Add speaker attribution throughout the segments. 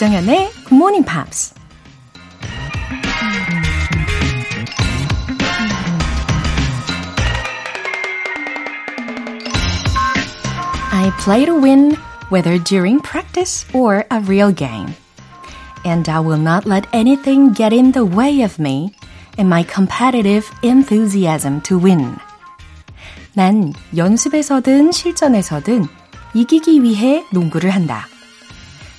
Speaker 1: 조정현의 Good Morning Pops. I play to win, whether during practice or a real game. And I will not let anything get in the way of me and my competitive enthusiasm to win. 난 연습에서든 실전에서든 이기기 위해 농구를 한다.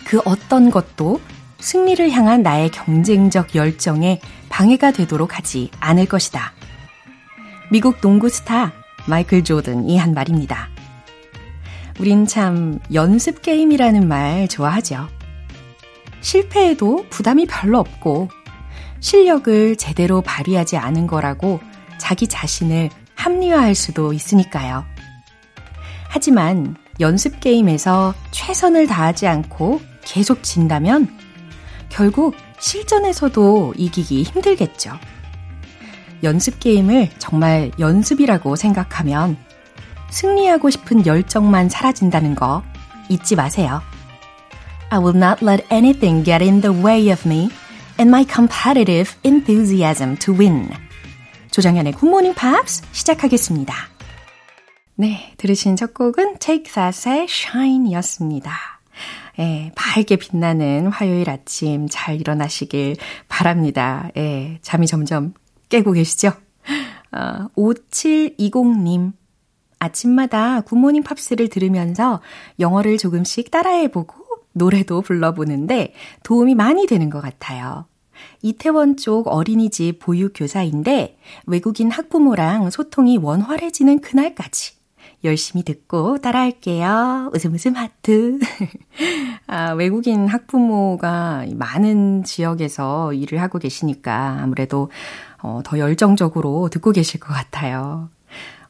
Speaker 1: 그 어떤 것도 승리를 향한 나의 경쟁적 열정에 방해가 되도록 하지 않을 것이다. 미국 농구 스타 마이클 조든이 한 말입니다. 우린 참 연습 게임이라는 말 좋아하죠. 실패해도 부담이 별로 없고 실력을 제대로 발휘하지 않은 거라고 자기 자신을 합리화할 수도 있으니까요. 하지만 연습 게임에서 최선을 다하지 않고 계속 진다면 결국 실전에서도 이기기 힘들겠죠. 연습 게임을 정말 연습이라고 생각하면 승리하고 싶은 열정만 사라진다는 거 잊지 마세요. I will not let anything get in the way of me and my competitive enthusiasm to win. 조정현의 Good Morning Pops 시작하겠습니다. 네, 들으신 첫 곡은 Take That의 Shine이었습니다. 예, 밝게 빛나는 화요일 아침 잘 일어나시길 바랍니다. 예, 잠이 점점 깨고 계시죠? 어, 5720님. 아침마다 굿모닝 팝스를 들으면서 영어를 조금씩 따라해보고 노래도 불러보는데 도움이 많이 되는 것 같아요. 이태원 쪽 어린이집 보육교사인데 외국인 학부모랑 소통이 원활해지는 그날까지 열심히 듣고 따라할게요. 웃음 웃음 하트. 아, 외국인 학부모가 많은 지역에서 일을 하고 계시니까 아무래도 어, 더 열정적으로 듣고 계실 것 같아요.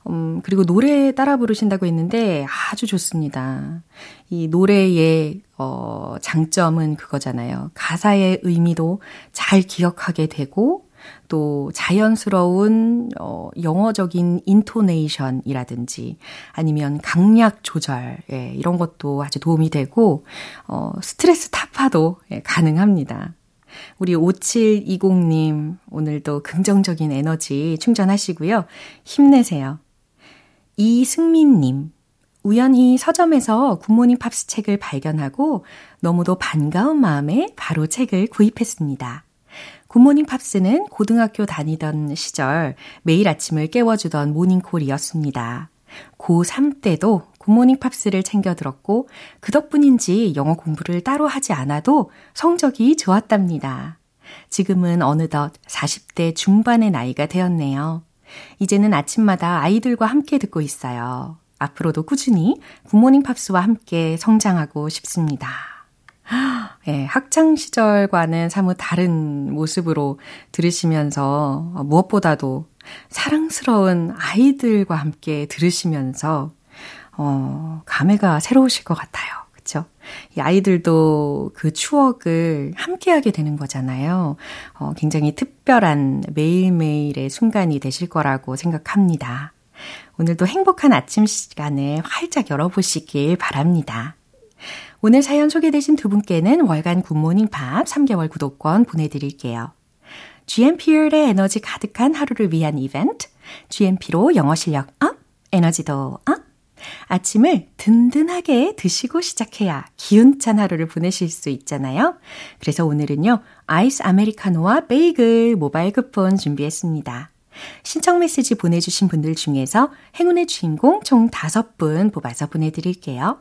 Speaker 1: 음, 그리고 노래 따라 부르신다고 했는데 아주 좋습니다. 이 노래의 어, 장점은 그거잖아요. 가사의 의미도 잘 기억하게 되고 또 자연스러운 어, 영어적인 인토네이션이라든지 아니면 강약 조절 예, 이런 것도 아주 도움이 되고 어, 스트레스 타파도 예, 가능합니다. 우리 5720님 오늘도 긍정적인 에너지 충전하시고요. 힘내세요. 이승민 님 우연히 서점에서 굿모닝 팝스 책을 발견하고 너무도 반가운 마음에 바로 책을 구입했습니다. 굿모닝 팝스는 고등학교 다니던 시절 매일 아침을 깨워주던 모닝콜이었습니다. 고3 때도 굿모닝 팝스를 챙겨 들었고 그 덕분인지 영어 공부를 따로 하지 않아도 성적이 좋았답니다. 지금은 어느덧 40대 중반의 나이가 되었네요. 이제는 아침마다 아이들과 함께 듣고 있어요. 앞으로도 꾸준히 굿모닝 팝스와 함께 성장하고 싶습니다. 예, 학창 시절과는 사뭇 다른 모습으로 들으시면서 무엇보다도 사랑스러운 아이들과 함께 들으시면서 어, 감회가 새로우실 것 같아요. 그쵸? 이 아이들도 그 추억을 함께하게 되는 거잖아요. 어, 굉장히 특별한 매일매일의 순간이 되실 거라고 생각합니다. 오늘도 행복한 아침 시간을 활짝 열어보시길 바랍니다. 오늘 사연 소개되신 두 분께는 월간 굿모닝 팝스 3개월 구독권 보내드릴게요. GMP의 에너지 가득한 하루를 위한 이벤트, GMP로 영어 실력 up, 에너지도 up. 아침을 든든하게 드시고 시작해야 기운찬 하루를 보내실 수 있잖아요. 그래서 오늘은요, 아이스 아메리카노와 베이글 모바일 쿠폰 준비했습니다. 신청 메시지 보내주신 분들 중에서 행운의 주인공 총 5분 뽑아서 보내드릴게요.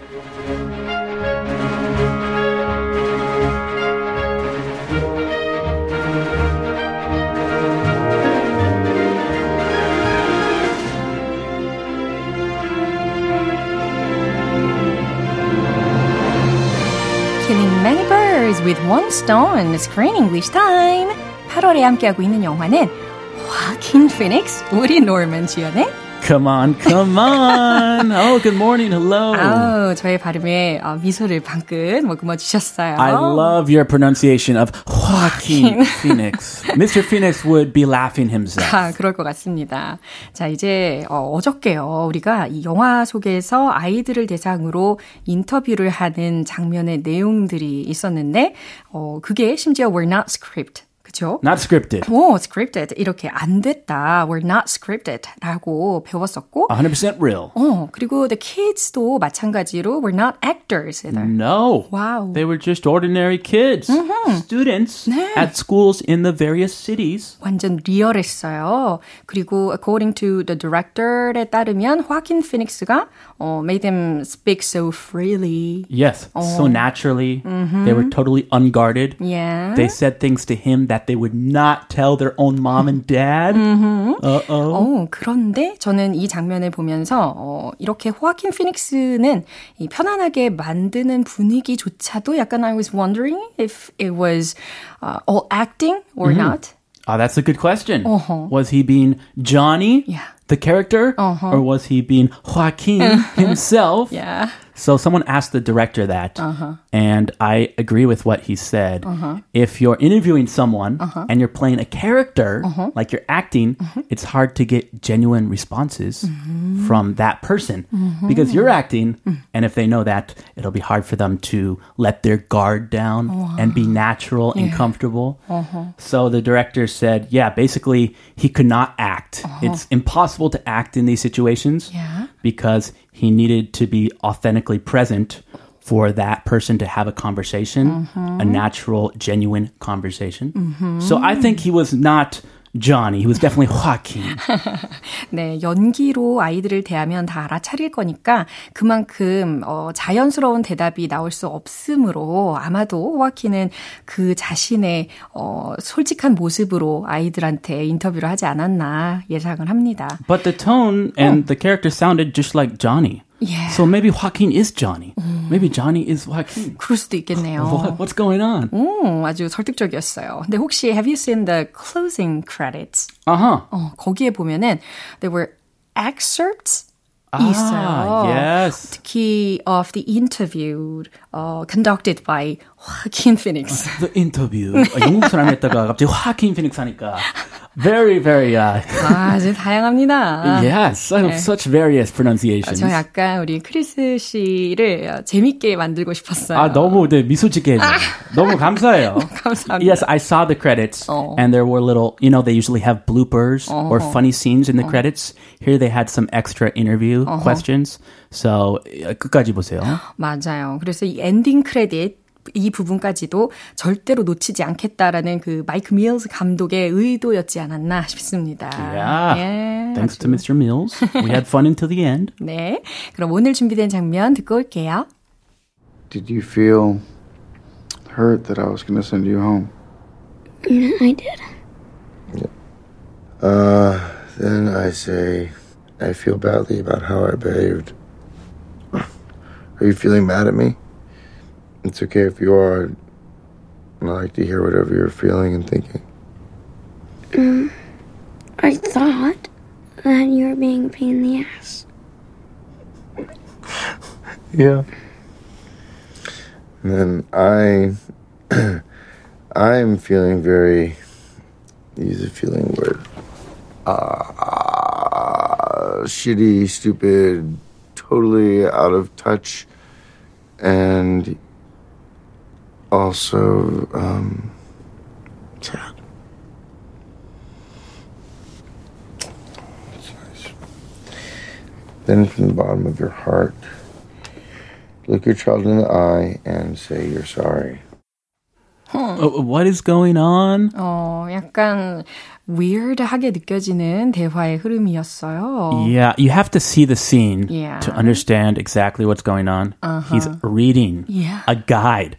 Speaker 1: Many birds with one stone. Screen English time. 8월에 함께하고 있는 영화는 화킨 피닉스, 우리 노먼 주연의
Speaker 2: Come on, come on. Oh, good morning. Hello.
Speaker 1: 아우, 저의 발음에 어, 미소를 방긋 머금어 주셨어요.
Speaker 2: I love your pronunciation of Joaquin Phoenix. Mr. Phoenix would be laughing himself.
Speaker 1: 아, 그럴 것 같습니다. 자, 이제 어, 어저께요. 우리가 이 영화 속에서 아이들을 대상으로 인터뷰를 하는 장면의 내용들이 있었는데 어, 그게 심지어 were not script. 그죠?
Speaker 2: Not scripted.
Speaker 1: 오, scripted. 이렇게 안 됐다. We're not scripted. 라고 배웠었고.
Speaker 2: 100% real.
Speaker 1: 어, 그리고 the kids도 마찬가지로 we're not actors either.
Speaker 2: No.
Speaker 1: Wow.
Speaker 2: They were just ordinary kids, students at schools in the various cities.
Speaker 1: 완전 리얼했어요. 그리고 according to the director에 따르면 화킨 피닉스가 어, made them speak so freely.
Speaker 2: Yes, so naturally. They were totally unguarded.
Speaker 1: Yeah.
Speaker 2: They said things to him that they would not tell their own mom and dad. Uh oh.
Speaker 1: 어, 그런데 저는 이 장면을 보면서 어, 이렇게 호아킨 피닉스는 이 편안하게 만드는 분위기조차도 약간 I was wondering if it was uh, all acting or not.
Speaker 2: Oh, that's a good question.
Speaker 1: Uh-huh.
Speaker 2: Was he being Johnny,
Speaker 1: Yeah.
Speaker 2: the character, or was he being Joaquin himself?
Speaker 1: Yeah.
Speaker 2: So someone asked the director that, uh-huh. and I agree with what he said. Uh-huh. If you're interviewing someone uh-huh. and you're playing a character, like you're acting, it's hard to get genuine responses mm-hmm. from that person mm-hmm. because you're acting, mm. and if they know that, it'll be hard for them to let their guard down and be natural and comfortable. So the director said, yeah, basically he could not act. It's impossible to act in these situations
Speaker 1: Yeah.
Speaker 2: because he needed to be authentically present for that person to have a conversation, a mm-hmm. natural, genuine conversation. So I think he was not Johnny. He was definitely Joaquin.
Speaker 1: 네, 연기로 아이들을 대하면 다 알아차릴 거니까 그만큼 어, 자연스러운 대답이 나올 수 없으므로 아마도 호아키는 그 자신의 어, 솔직한 모습으로 아이들한테 인터뷰를 하지 않았나 예상을 합니다.
Speaker 2: But the tone and the character sounded just like Johnny.
Speaker 1: Yeah.
Speaker 2: So maybe Joaquin is Johnny. Maybe Johnny is Joaquin.
Speaker 1: 그럴 수도 있겠네요.
Speaker 2: What, what's going on?
Speaker 1: 오, 아주 설득적이었어요. 근데 혹시 have you seen the closing credits?
Speaker 2: Uh huh.
Speaker 1: 어, 거기에 보면은 there were excerpts 있어요.
Speaker 2: Ah, yes.
Speaker 1: 특히 of the interview uh, conducted by Joaquin Phoenix.
Speaker 2: The interview. 어, 영국 사람 했다가 갑자기 Joaquin Phoenix 하니까 very, very, uh,
Speaker 1: 아, 아주 다양합니다.
Speaker 2: yes, I have such various pronunciations.
Speaker 1: 저 약간 우리 크리스 씨를 재밌게 만들고 싶었어요.
Speaker 2: 아, 너무 네, 미소 짓게 해줘. 너무 감사해요.
Speaker 1: 감사합니다.
Speaker 2: Yes, I saw the credits,
Speaker 1: 어.
Speaker 2: and there were little, you know, they usually have bloopers or funny scenes in the credits. Here they had some extra interview questions. So, 어, 끝까지 보세요.
Speaker 1: 맞아요. 그래서 이 엔딩 크레딧 이 부분까지도 절대로 놓치지 않겠다라는 그 마이크 밀스 감독의 의도였지 않았나 싶습니다.
Speaker 2: Yeah.
Speaker 1: 예,
Speaker 2: Thanks
Speaker 1: 아주-
Speaker 2: to Mr. Mills. We had fun until the end.
Speaker 1: 네. 그럼 오늘 준비된 장면 듣고 올게요.
Speaker 3: Did you feel hurt that I was going to send you home?
Speaker 4: Yeah, I did.
Speaker 3: Uh, then I say I feel badly about how I behaved. Are you feeling mad at me? It's okay if you are. I like to hear whatever you're feeling and thinking.
Speaker 4: I thought that you were being a pain in the ass.
Speaker 3: Yeah. And then I, I'm feeling very. Use a feeling word. Uh, shitty, stupid, totally out of touch, and also um, sad. That's nice. Then from the bottom of your heart. Look your child in the eye and say you're sorry.
Speaker 2: Uh, what is going on?
Speaker 1: 어, 약간 weird하게 느껴지는 대화의 흐름이었어요.
Speaker 2: Yeah, you have to see the scene
Speaker 1: Yeah.
Speaker 2: to understand exactly what's going on. He's reading
Speaker 1: Yeah.
Speaker 2: a guide.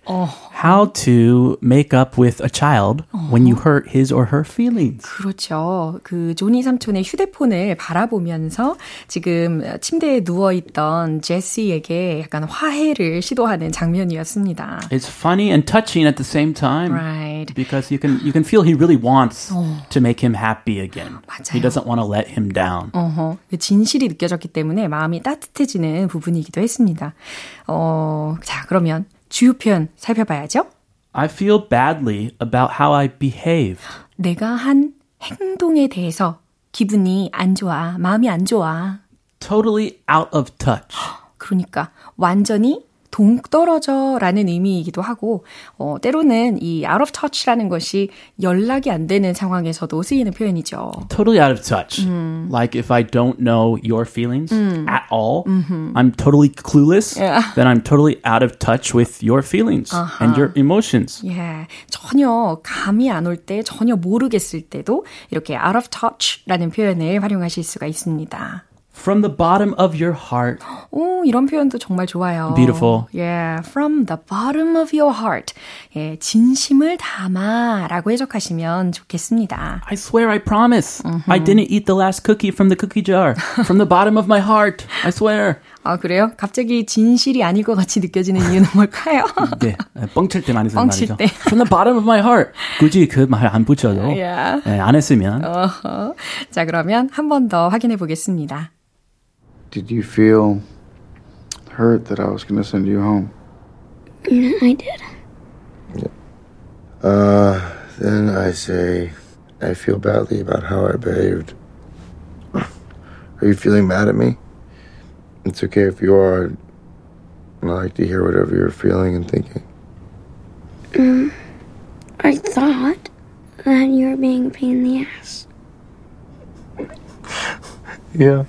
Speaker 2: How to make up with a child when you hurt his or her feelings.
Speaker 1: 그렇죠. 그 조니 삼촌의 휴대폰을 바라보면서 지금 침대에 누워 있던 제시에게 약간 화해를 시도하는 장면이었습니다.
Speaker 2: It's funny and touching at the same time.
Speaker 1: Right.
Speaker 2: Because you can you can feel he really wants to make him happy again.
Speaker 1: 맞아요.
Speaker 2: He doesn't want to let him down.
Speaker 1: 어허, 그 진실이 느껴졌기 때문에 마음이 따뜻해지는 부분이기도 했습니다. 어, 자, 그러면 주요 표현 살펴봐야죠.
Speaker 2: I feel badly about how I behave.
Speaker 1: 내가 한 행동에 대해서 기분이 안 좋아, 마음이 안 좋아.
Speaker 2: Totally out of touch.
Speaker 1: 그러니까 완전히 동떨어져 라는 의미이기도 하고, 어, 때로는 이 out of touch라는 것이 연락이 안 되는 상황에서도 쓰이는 표현이죠.
Speaker 2: Totally out of touch. Like if I don't know your feelings at all, I'm totally clueless, then I'm totally out of touch with your feelings and your emotions.
Speaker 1: 예, 전혀 감이 안 올 때, 전혀 모르겠을 때도 이렇게 out of touch라는 표현을 활용하실 수가 있습니다.
Speaker 2: From the bottom of your heart.
Speaker 1: 오, 이런 표현도 정말 좋아요.
Speaker 2: Beautiful.
Speaker 1: 예, from the bottom of your heart. 예, 진심을 담아 라고 해석하시면 좋겠습니다.
Speaker 2: I swear I promise. I didn't eat the last cookie from the cookie jar. From the bottom of my heart. I swear.
Speaker 1: 아, 그래요? 갑자기 진실이 아닐 것 같이 느껴지는 이유는 뭘까요?
Speaker 2: 네, 뻥칠 때 많이 쓰는
Speaker 1: 뻥칠
Speaker 2: 말이죠.
Speaker 1: 때.
Speaker 2: From the bottom of my heart. 굳이 그 말 안 붙여도
Speaker 1: Yeah.
Speaker 2: 네, 안 했으면
Speaker 1: 어허. 자, 그러면 한 번 더 확인해 보겠습니다.
Speaker 5: Did you feel hurt that I was going to send you home?
Speaker 4: Yeah, I did.
Speaker 3: Uh, then I say, I feel badly about how I behaved. Are you feeling mad at me? It's okay if you are. I like to hear whatever you're feeling and thinking.
Speaker 4: I thought that you were being a pain in the ass.
Speaker 3: Yeah.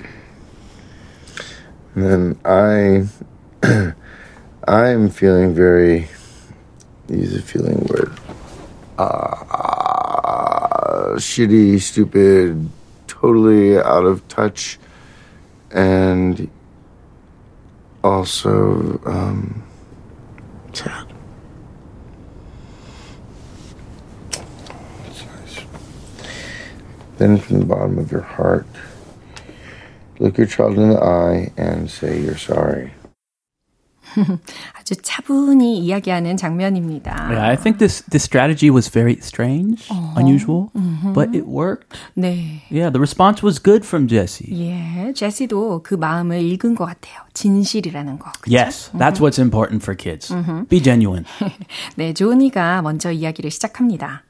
Speaker 3: And then I, I'm feeling very. Use a feeling word. Uh, shitty, stupid, totally out of touch, and also um, sad. Then from the bottom of your heart Look your child in the eye and say you're sorry.
Speaker 1: 아주 차분히 이야기하는 장면입니다.
Speaker 2: Yeah, I think this this strategy was very strange, unusual, but it worked.
Speaker 1: 네.
Speaker 2: Yeah, the response was good from Jesse.
Speaker 1: 예, 제시도 그 마음을 읽은 것 같아요. 진실이라는 거. 그쵸?
Speaker 2: Yes, that's what's important for kids. Be genuine.
Speaker 1: 네, 조니가 먼저 이야기를 시작합니다.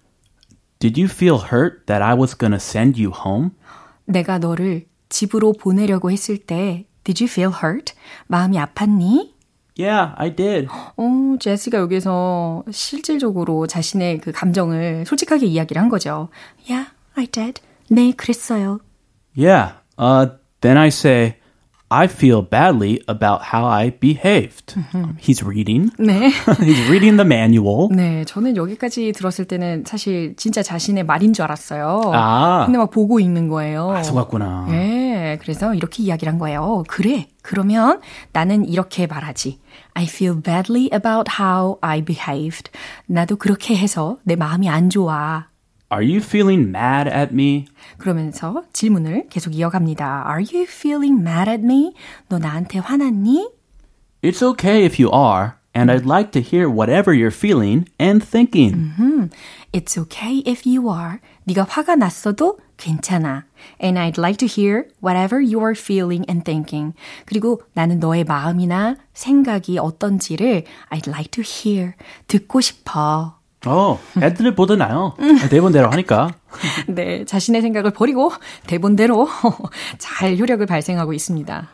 Speaker 2: Did you feel hurt that I was gonna send you home?
Speaker 1: 내가 너를 집으로 보내려고 했을 때 Did you feel hurt? 마음이 아팠니?
Speaker 2: Yeah, I did.
Speaker 1: 어, 제시가 여기서 실질적으로 자신의 그 감정을 솔직하게 이야기를 한 거죠. Yeah, I did. 네, 그랬어요.
Speaker 2: Yeah. Uh, then I say, I feel badly about how I behaved. He's reading.
Speaker 1: 네.
Speaker 2: He's reading the manual.
Speaker 1: 네, 저는 여기까지 들었을 때는 사실 진짜 자신의 말인 줄 알았어요.
Speaker 2: 아.
Speaker 1: 근데 막 보고 읽는 거예요.
Speaker 2: 아, 속았구나.
Speaker 1: 네, 그래서 이렇게 이야기를 한 거예요. 그래, 그러면 나는 이렇게 말하지. I feel badly about how I behaved. 나도 그렇게 해서 내 마음이 안 좋아.
Speaker 2: Are you feeling mad at me?
Speaker 1: 그러면서 질문을 계속 이어갑니다. Are you feeling mad at me? 너 나한테 화났니?
Speaker 2: It's okay if you are, and I'd like to hear whatever you're feeling and thinking.
Speaker 1: It's okay if you are. 네가 화가 났어도 괜찮아. And I'd like to hear whatever you are feeling and thinking. 그리고 나는 너의 마음이나 생각이 어떤지를 I'd like to hear. 듣고 싶어.
Speaker 2: 어, 애들을 보드나요? 대본대로 하니까.
Speaker 1: 네, 자신의 생각을 버리고 대본대로 잘 효력을 발생하고 있습니다.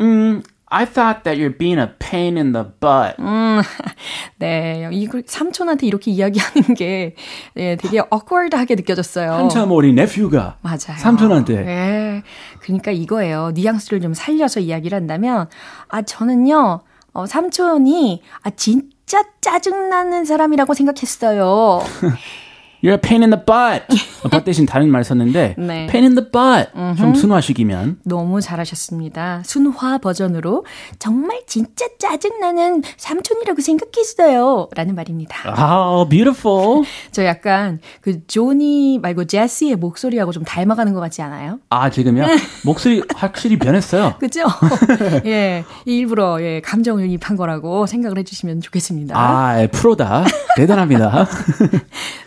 Speaker 2: 음, I thought that you're being a pain in the butt.
Speaker 1: 네, 이걸 삼촌한테 이렇게 이야기하는 게 예, 되게 awkward하게 느껴졌어요.
Speaker 2: 한참 어린 네퓨가
Speaker 1: 맞아요.
Speaker 2: 삼촌한테
Speaker 1: 네. 그러니까 이거예요. 뉘앙스를 좀 살려서 이야기를 한다면, 아, 저는요, 어, 삼촌이, 아, 진짜 짜증나는 사람이라고 생각했어요.
Speaker 2: You're a pain in the butt. butt 대신 다른 말 썼는데
Speaker 1: 네.
Speaker 2: pain in the butt. 좀 순화시키면
Speaker 1: 너무 잘하셨습니다. 순화 버전으로 정말 진짜 짜증나는 삼촌이라고 생각했어요. 라는 말입니다.
Speaker 2: 아, beautiful.
Speaker 1: 저 약간 그 조니 말고 제시의 목소리하고 좀 닮아가는 것 같지 않아요?
Speaker 2: 아, 지금요? 목소리 확실히 변했어요.
Speaker 1: 그죠? 예, 일부러 예, 감정이입한 거라고 생각을 해 주시면 좋겠습니다.
Speaker 2: 아, 예, 프로다. 대단합니다.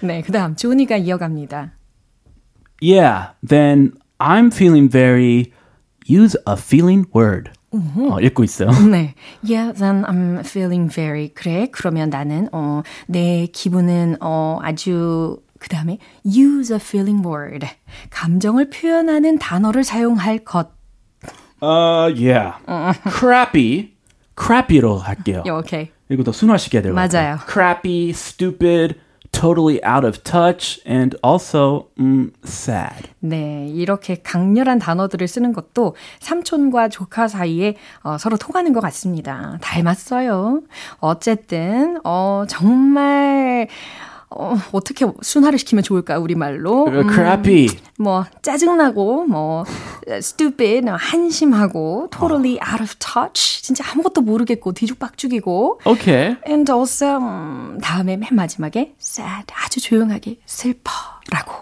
Speaker 1: 네, 그 다음 조니가 이어갑니다.
Speaker 2: yeah, then I'm feeling very use a feeling word. 어, 읽고 있어요.
Speaker 1: 네. Yeah, then I'm feeling very. 그래. 그러면 나는 어, 내 기분은 어, 아주 그 다음에 use a feeling word. 감정을 표현하는 단어를 사용할 것.
Speaker 2: Uh, yeah. crappy. crappy로 할게요.
Speaker 1: 오케이.
Speaker 2: 이거 더 순화시켜야 돼요.
Speaker 1: 맞아요.
Speaker 2: crappy, stupid, totally out of touch, and also 음, sad.
Speaker 1: 네, 이렇게 강렬한 단어들을 쓰는 것도 삼촌과 조카 사이에 어, 서로 통하는 것 같습니다. 닮았어요. 어쨌든 어, 정말 어, 어떻게 순화를 시키면 좋을까 우리말로? 음,
Speaker 2: crappy.
Speaker 1: 뭐 짜증나고 뭐 stupid 한심하고 totally out of touch 진짜 아무것도 모르겠고 뒤죽박죽이고
Speaker 2: Okay.
Speaker 1: and also 음, 다음에 맨 마지막에 sad 아주 조용하게 슬퍼라고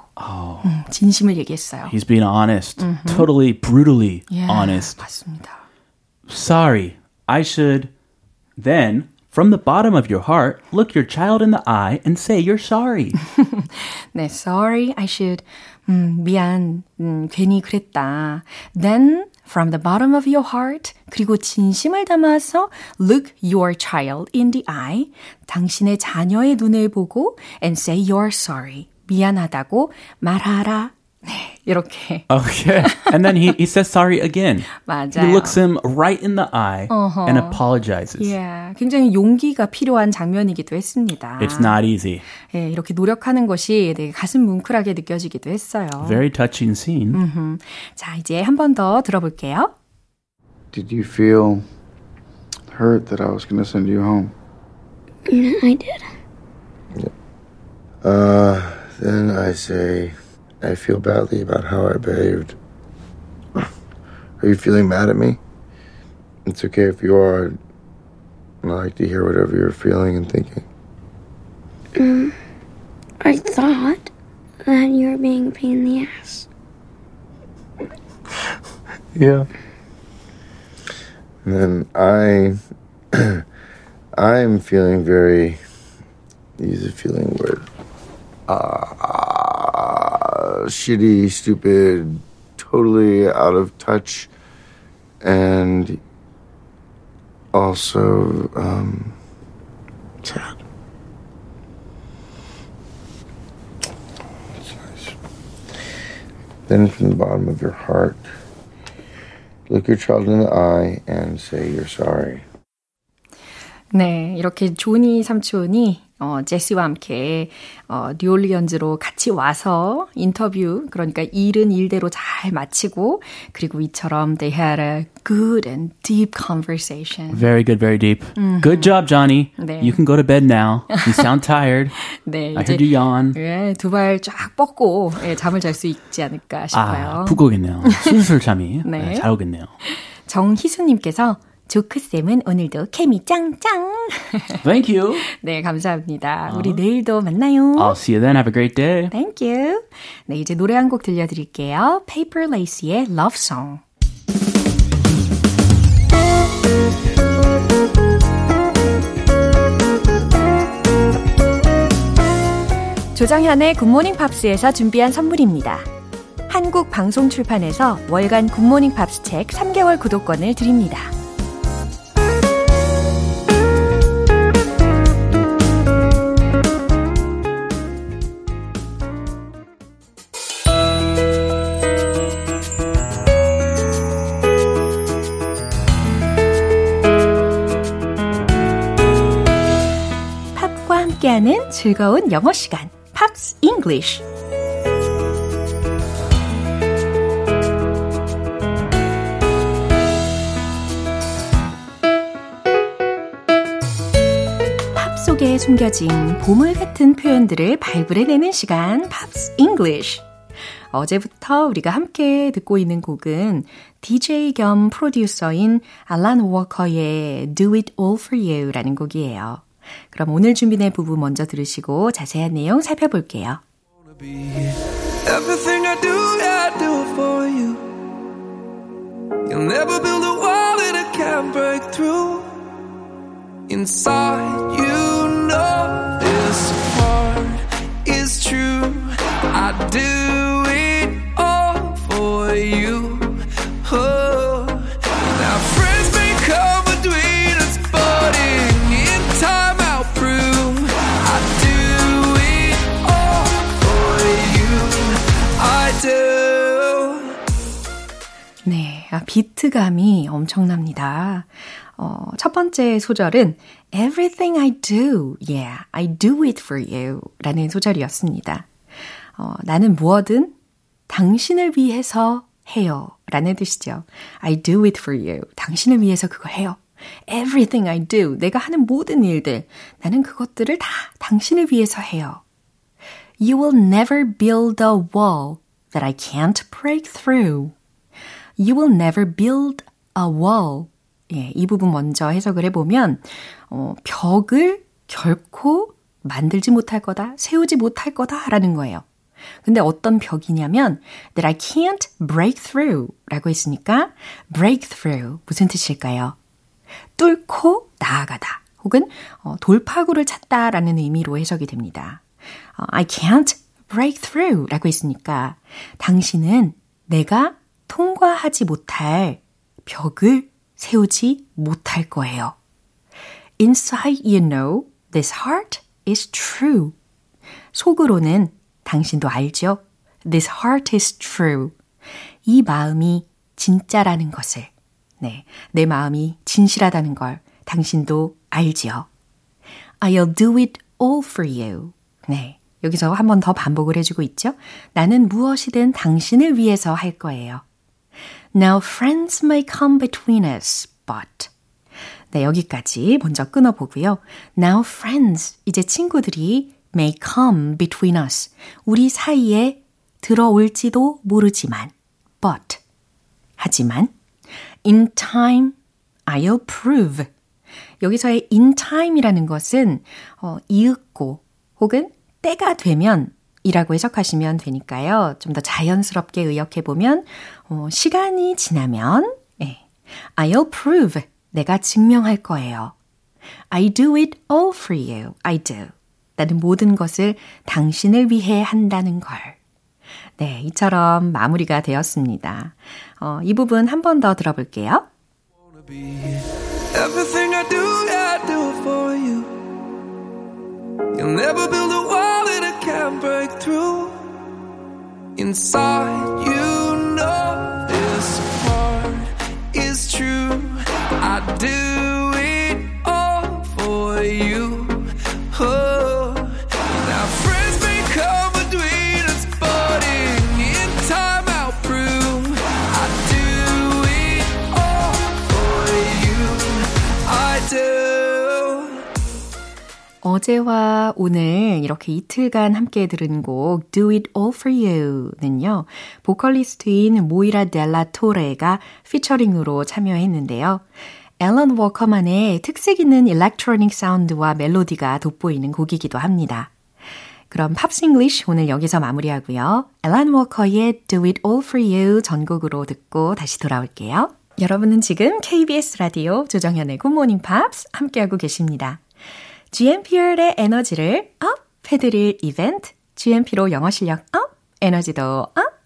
Speaker 1: 음, 진심을 얘기했어요.
Speaker 2: He's being honest. Totally, brutally honest.
Speaker 1: 맞습니다.
Speaker 2: Sorry. I should then, from the bottom of your heart, look your child in the eye and say you're sorry.
Speaker 1: 네, sorry, I should. 음, 미안, 음, 괜히 그랬다. Then, from the bottom of your heart, 그리고 진심을 담아서 look your child in the eye, 당신의 자녀의 눈을 보고 and say you're sorry. 미안하다고 말하라. 네, 이렇게.
Speaker 2: Okay. And then he, he says sorry again.
Speaker 1: 맞아요.
Speaker 2: He looks him right in the eye and apologizes.
Speaker 1: Yeah, 굉장히 용기가 필요한 장면이기도 했습니다.
Speaker 2: It's not easy.
Speaker 1: 예, 이렇게 노력하는 것이 되게 가슴 뭉클하게 느껴지기도 했어요.
Speaker 2: Very touching scene.
Speaker 1: 자, 이제 한 번 더 들어볼게요.
Speaker 5: Did you feel hurt that I was going to send you home?
Speaker 4: Yeah, I did.
Speaker 3: Uh, then I say, I feel badly about how I behaved. Are you feeling mad at me? It's okay if you are. I like to hear whatever you're feeling and thinking.
Speaker 4: I thought that you were being a pain in the ass.
Speaker 3: Yeah. And then I, I'm feeling very. Use a feeling word. Uh, shitty, stupid, totally out of touch, and also um, sad. That's nice. Then from the bottom of your heart. Look your child in the eye and say you're sorry.
Speaker 1: 네, 이렇게 조니 삼촌이 어, 제시와 함께 어, 뉴올리언즈로 같이 와서 인터뷰, 그러니까 일은 일대로 잘 마치고 그리고 이처럼 they had a good and deep conversation.
Speaker 2: Very good, very deep. Good job, Johnny.
Speaker 1: 네.
Speaker 2: You can go to bed now. You sound tired.
Speaker 1: 네,
Speaker 2: I heard you yawn.
Speaker 1: 예, 두발 쫙 뻗고 예, 잠을 잘 수 있지 않을까 싶어요.
Speaker 2: 아, 푹 오겠네요. 술술 잠이.
Speaker 1: 네.
Speaker 2: 네, 잘 오겠네요.
Speaker 1: 정희수님께서 조크쌤은 오늘도 케미 짱짱.
Speaker 2: Thank you.
Speaker 1: 네, 감사합니다. 우리 내일도 만나요.
Speaker 2: I'll see you then. Have a great day.
Speaker 1: Thank you. 네, 이제 노래 한 곡 들려드릴게요. Paper Lace의 Love Song. 조정현의 굿모닝 팝스에서 준비한 선물입니다. 한국 방송 출판에서 월간 굿모닝 팝스 책 3개월 구독권을 드립니다. 즐거운 영어 시간, Pops English. 팝 속에 숨겨진 보물 같은 표현들을 발굴해내는 시간, Pops English. 어제부터 우리가 함께 듣고 있는 곡은 DJ 겸 프로듀서인 알란 워커의 Do It All For You라는 곡이에요. 그럼 오늘 준비된 부분 먼저 들으시고 자세한 내용 살펴볼게요.
Speaker 6: Everything I do, I do for you. You'll never build a wall that I can't break through. Inside, you
Speaker 1: 비트감이 엄청납니다. 어, 첫 번째 소절은 Everything I do, yeah, I do it for you 라는 소절이었습니다. 어, 나는 무엇든 당신을 위해서 해요 라는 뜻이죠. I do it for you. 당신을 위해서 그거 해요. Everything I do. 내가 하는 모든 일들. 나는 그것들을 다 당신을 위해서 해요. You will never build a wall that I can't break through. You will never build a wall. 예, 이 부분 먼저 해석을 해보면, 어, 벽을 결코 만들지 못할 거다, 세우지 못할 거다, 라는 거예요. 근데 어떤 벽이냐면, that I can't break through 라고 했으니까, break through. 무슨 뜻일까요? 뚫고 나아가다. 혹은 어, 돌파구를 찾다라는 의미로 해석이 됩니다. 어, I can't break through 라고 했으니까 당신은 내가 통과하지 못할 벽을 세우지 못할 거예요. Inside you know this heart is true. 속으로는 당신도 알죠? This heart is true. 이 마음이 진짜라는 것을. 네. 내 마음이 진실하다는 걸 당신도 알지요. I'll do it all for you. 네. 여기서 한 번 더 반복을 해주고 있죠. 나는 무엇이든 당신을 위해서 할 거예요. Now friends may come between us, but. 네, 여기까지 먼저 끊어보고요. Now friends, 이제 친구들이 may come between us. 우리 사이에 들어올지도 모르지만, but. 하지만, in time, I'll prove. 여기서의 in time이라는 것은, 어, 이윽고, 혹은 때가 되면 이라고 해석하시면 되니까요. 좀 더 자연스럽게 의역해 보면 어, 시간이 지나면 예, I'll prove 내가 증명할 거예요. I do it all for you. I do. 나는 모든 것을 당신을 위해 한다는 걸. 네, 이처럼 마무리가 되었습니다. 어, 이 부분 한 번 더 들어볼게요.
Speaker 6: Everything I do, I do for you. You'll never build a Inside, you
Speaker 1: 어제와 오늘 이렇게 이틀간 함께 들은 곡 Do It All For You는요. 보컬리스트인 모이라 델라 토레가 피처링으로 참여했는데요. 앨런 워커만의 특색 있는 일렉트로닉 사운드와 멜로디가 돋보이는 곡이기도 합니다. 그럼 Pops English 오늘 여기서 마무리하고요. 앨런 워커의 Do It All For You 전곡으로 듣고 다시 돌아올게요. 여러분은 지금 KBS 라디오 조정현의 굿모닝 팝스 함께하고 계십니다. GMP의 에너지를 up 해드릴 이벤트 GMP로 영어 실력 up, 에너지도 up.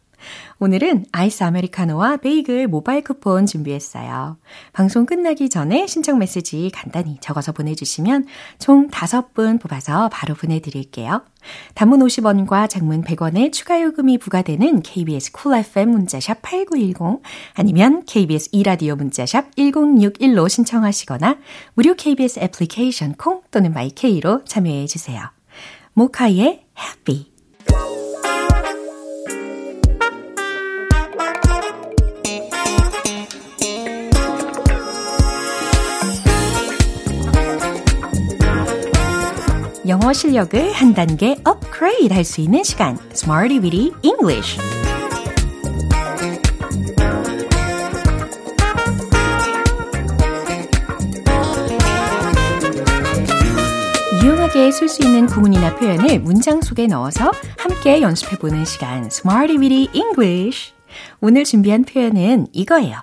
Speaker 1: 오늘은 아이스 아메리카노와 베이글 모바일 쿠폰 준비했어요. 방송 끝나기 전에 신청 메시지 간단히 적어서 보내주시면 총 5분 뽑아서 바로 보내드릴게요. 단문 50원과 장문 100원의 추가 요금이 부과되는 KBS Cool FM 문자샵 8910 아니면 KBS 이라디오 문자샵 1061로 신청하시거나 무료 KBS 애플리케이션 콩 또는 마이케이로 참여해 주세요. 모카의 Happy 영어 실력을 한 단계 업그레이드 할 수 있는 시간. Smarty Weedy English. 유용하게 쓸 수 있는 구문이나 표현을 문장 속에 넣어서 함께 연습해보는 시간. Smarty Weedy English. 오늘 준비한 표현은 이거예요.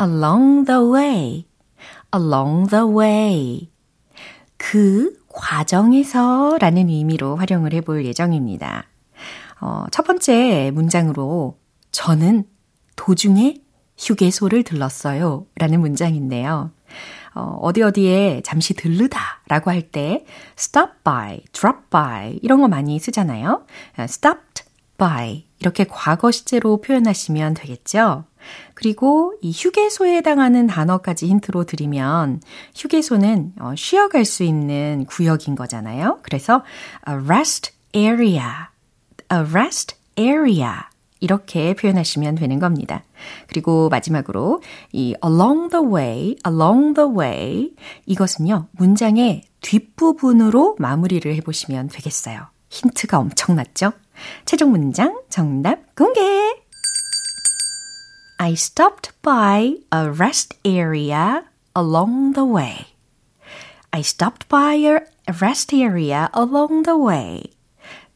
Speaker 1: Along the way. Along the way. 그 과정에서 라는 의미로 활용을 해볼 예정입니다. 어, 첫 번째 문장으로 저는 도중에 휴게소를 들렀어요. 라는 문장인데요. 어, 어디 어디에 잠시 들르다 라고 할 때 stop by, drop by 이런 거 많이 쓰잖아요. stopped by 이렇게 과거 시제로 표현하시면 되겠죠? 그리고 이 휴게소에 해당하는 단어까지 힌트로 드리면 휴게소는 어, 쉬어갈 수 있는 구역인 거잖아요. 그래서 a rest area, a rest area 이렇게 표현하시면 되는 겁니다. 그리고 마지막으로 이 along the way, along the way 이것은요 문장의 뒷부분으로 마무리를 해보시면 되겠어요. 힌트가 엄청났죠? 최종 문장 정답 공개! I stopped by a rest area along the way. I stopped by a rest area along the way.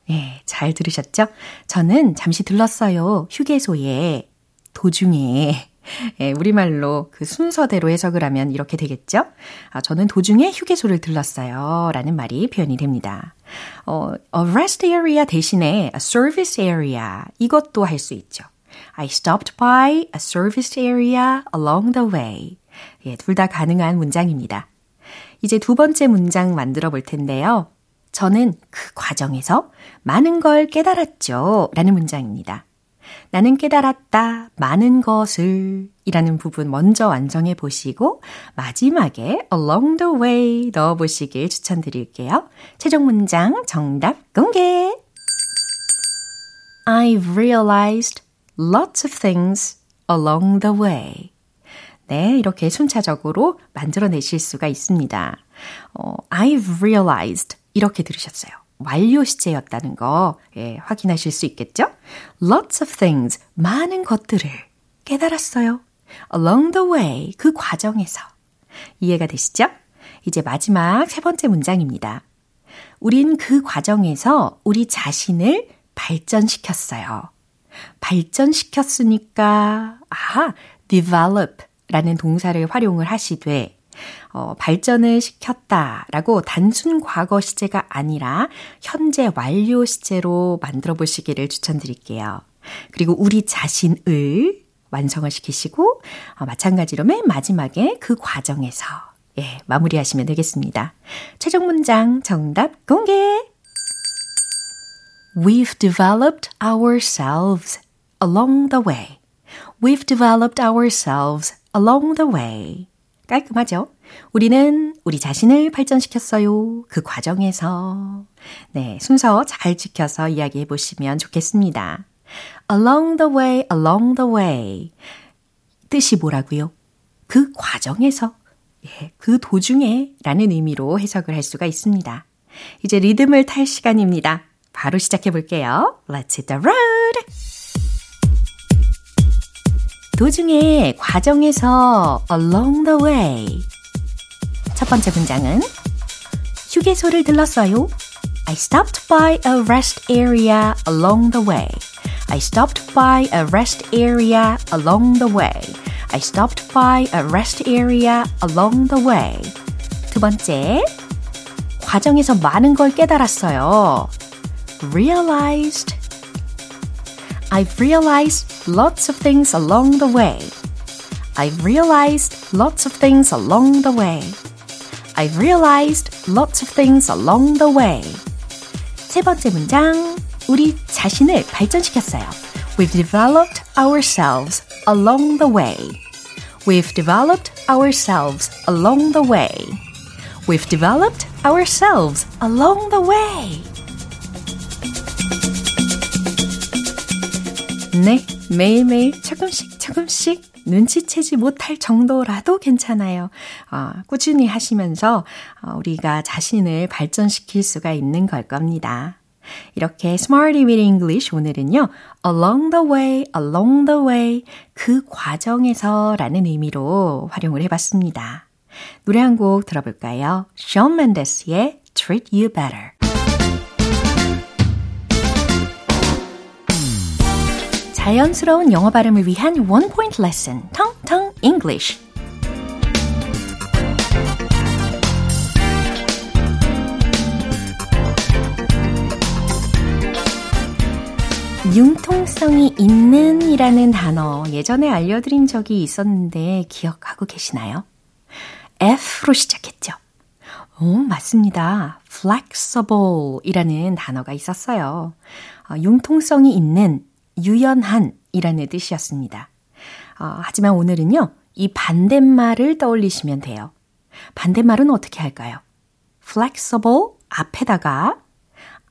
Speaker 1: 네, 잘 들으셨죠? 저는 잠시 들렀어요. 휴게소에, 도중에. 예, 우리말로 그 순서대로 해석을 하면 이렇게 되겠죠? 아, 저는 도중에 휴게소를 들렀어요. 라는 말이 표현이 됩니다. 어, a rest area 대신에 a service area 이것도 할 수 있죠. I stopped by a service area along the way. 예, 둘 다 가능한 문장입니다. 이제 두 번째 문장 만들어 볼 텐데요. 저는 그 과정에서 많은 걸 깨달았죠. 라는 문장입니다. 나는 깨달았다. 많은 것을 이라는 부분 먼저 완성해 보시고 마지막에 along the way 넣어 보시길 추천드릴게요. 최종 문장 정답 공개. I've realized lots of things along the way. 네, 이렇게 순차적으로 만들어내실 수가 있습니다. 어, I've realized 이렇게 들으셨어요. 완료 시제였다는 거 예, 확인하실 수 있겠죠? Lots of things, 많은 것들을 깨달았어요. Along the way, 그 과정에서. 이해가 되시죠? 이제 마지막 세 번째 문장입니다. 우린 그 과정에서 우리 자신을 발전시켰어요. 발전시켰으니까, 아, develop 라는 동사를 활용을 하시되, 어, 발전을 시켰다라고 단순 과거 시제가 아니라 현재 완료 시제로 만들어 보시기를 추천드릴게요. 그리고 우리 자신을 완성을 시키시고 어, 마찬가지로 맨 마지막에 그 과정에서 예, 마무리하시면 되겠습니다. 최종 문장 정답 공개. We've developed ourselves along the way. We've developed ourselves along the way. 깔끔하죠? 우리는 우리 자신을 발전시켰어요. 그 과정에서. 네, 순서 잘 지켜서 이야기해 보시면 좋겠습니다. along the way, along the way. 뜻이 뭐라고요? 그 과정에서, 예, 그 도중에 라는 의미로 해석을 할 수가 있습니다. 이제 리듬을 탈 시간입니다. 바로 시작해 볼게요. Let's hit the road! 도중에 과정에서 along the way. 첫 번째 문장은 휴게소를 들렀어요. I stopped by a rest area along the way. I stopped by a rest area along the way. I stopped by a rest area along the way. 두 번째, 과정에서 많은 걸 깨달았어요. realized. I've realized lots of things along the way. I've realized lots of things along the way. I've realized lots of things along the way. 세 번째 문장. 우리 자신을 발전시켰어요. We've developed ourselves along the way. We've developed ourselves along the way. We've developed ourselves along the way. 네, 매일매일 조금씩 조금씩 눈치채지 못할 정도라도 괜찮아요. 어, 꾸준히 하시면서 어, 우리가 자신을 발전시킬 수가 있는 걸 겁니다. 이렇게 Smarty with English 오늘은요, along the way, along the way, 그 과정에서 라는 의미로 활용을 해봤습니다. 노래 한 곡 들어볼까요? Shawn Mendes의 Treat You Better. 자연스러운 영어 발음을 위한 원 포인트 레슨, 텅텅 English. 융통성이 있는 이라는 단어 예전에 알려드린 적이 있었는데 기억하고 계시나요? F로 시작했죠. 오, 맞습니다. flexible 이라는 단어가 있었어요. 어, 융통성이 있는, 유연한 이라는 뜻이었습니다. 어, 하지만 오늘은요, 이 반대말을 떠올리시면 돼요. 반대말은 어떻게 할까요? flexible 앞에다가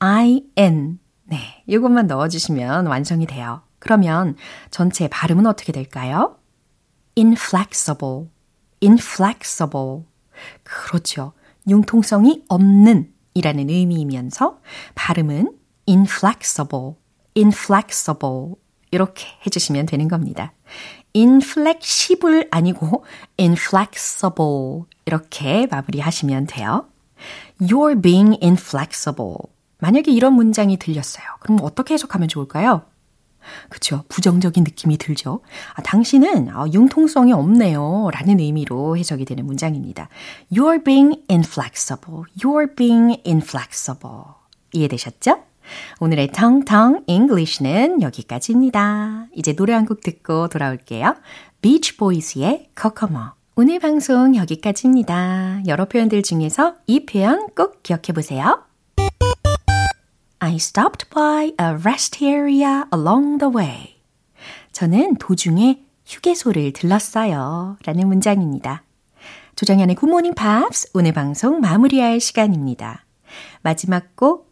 Speaker 1: in. 네, 이것만 넣어주시면 완성이 돼요. 그러면 전체 발음은 어떻게 될까요? inflexible, inflexible. 그렇죠. 융통성이 없는 이라는 의미이면서 발음은 inflexible, inflexible. 이렇게 해주시면 되는 겁니다. inflexible 아니고 inflexible 이렇게 마무리하시면 돼요. You're being inflexible. 만약에 이런 문장이 들렸어요. 그럼 어떻게 해석하면 좋을까요? 그쵸. 부정적인 느낌이 들죠. 아, 당신은 아, 융통성이 없네요. 라는 의미로 해석이 되는 문장입니다. You're being inflexible. You're being inflexible. 이해되셨죠? 오늘의 텅텅 English는 여기까지입니다. 이제 노래 한 곡 듣고 돌아올게요. Beach Boys의 Kokomo. 오늘 방송 여기까지입니다. 여러 표현들 중에서 이 표현 꼭 기억해 보세요. I stopped by a rest area along the way. 저는 도중에 휴게소를 들렀어요. 라는 문장입니다. 조정현의 굿모닝 팝스 오늘 방송 마무리할 시간입니다. 마지막 곡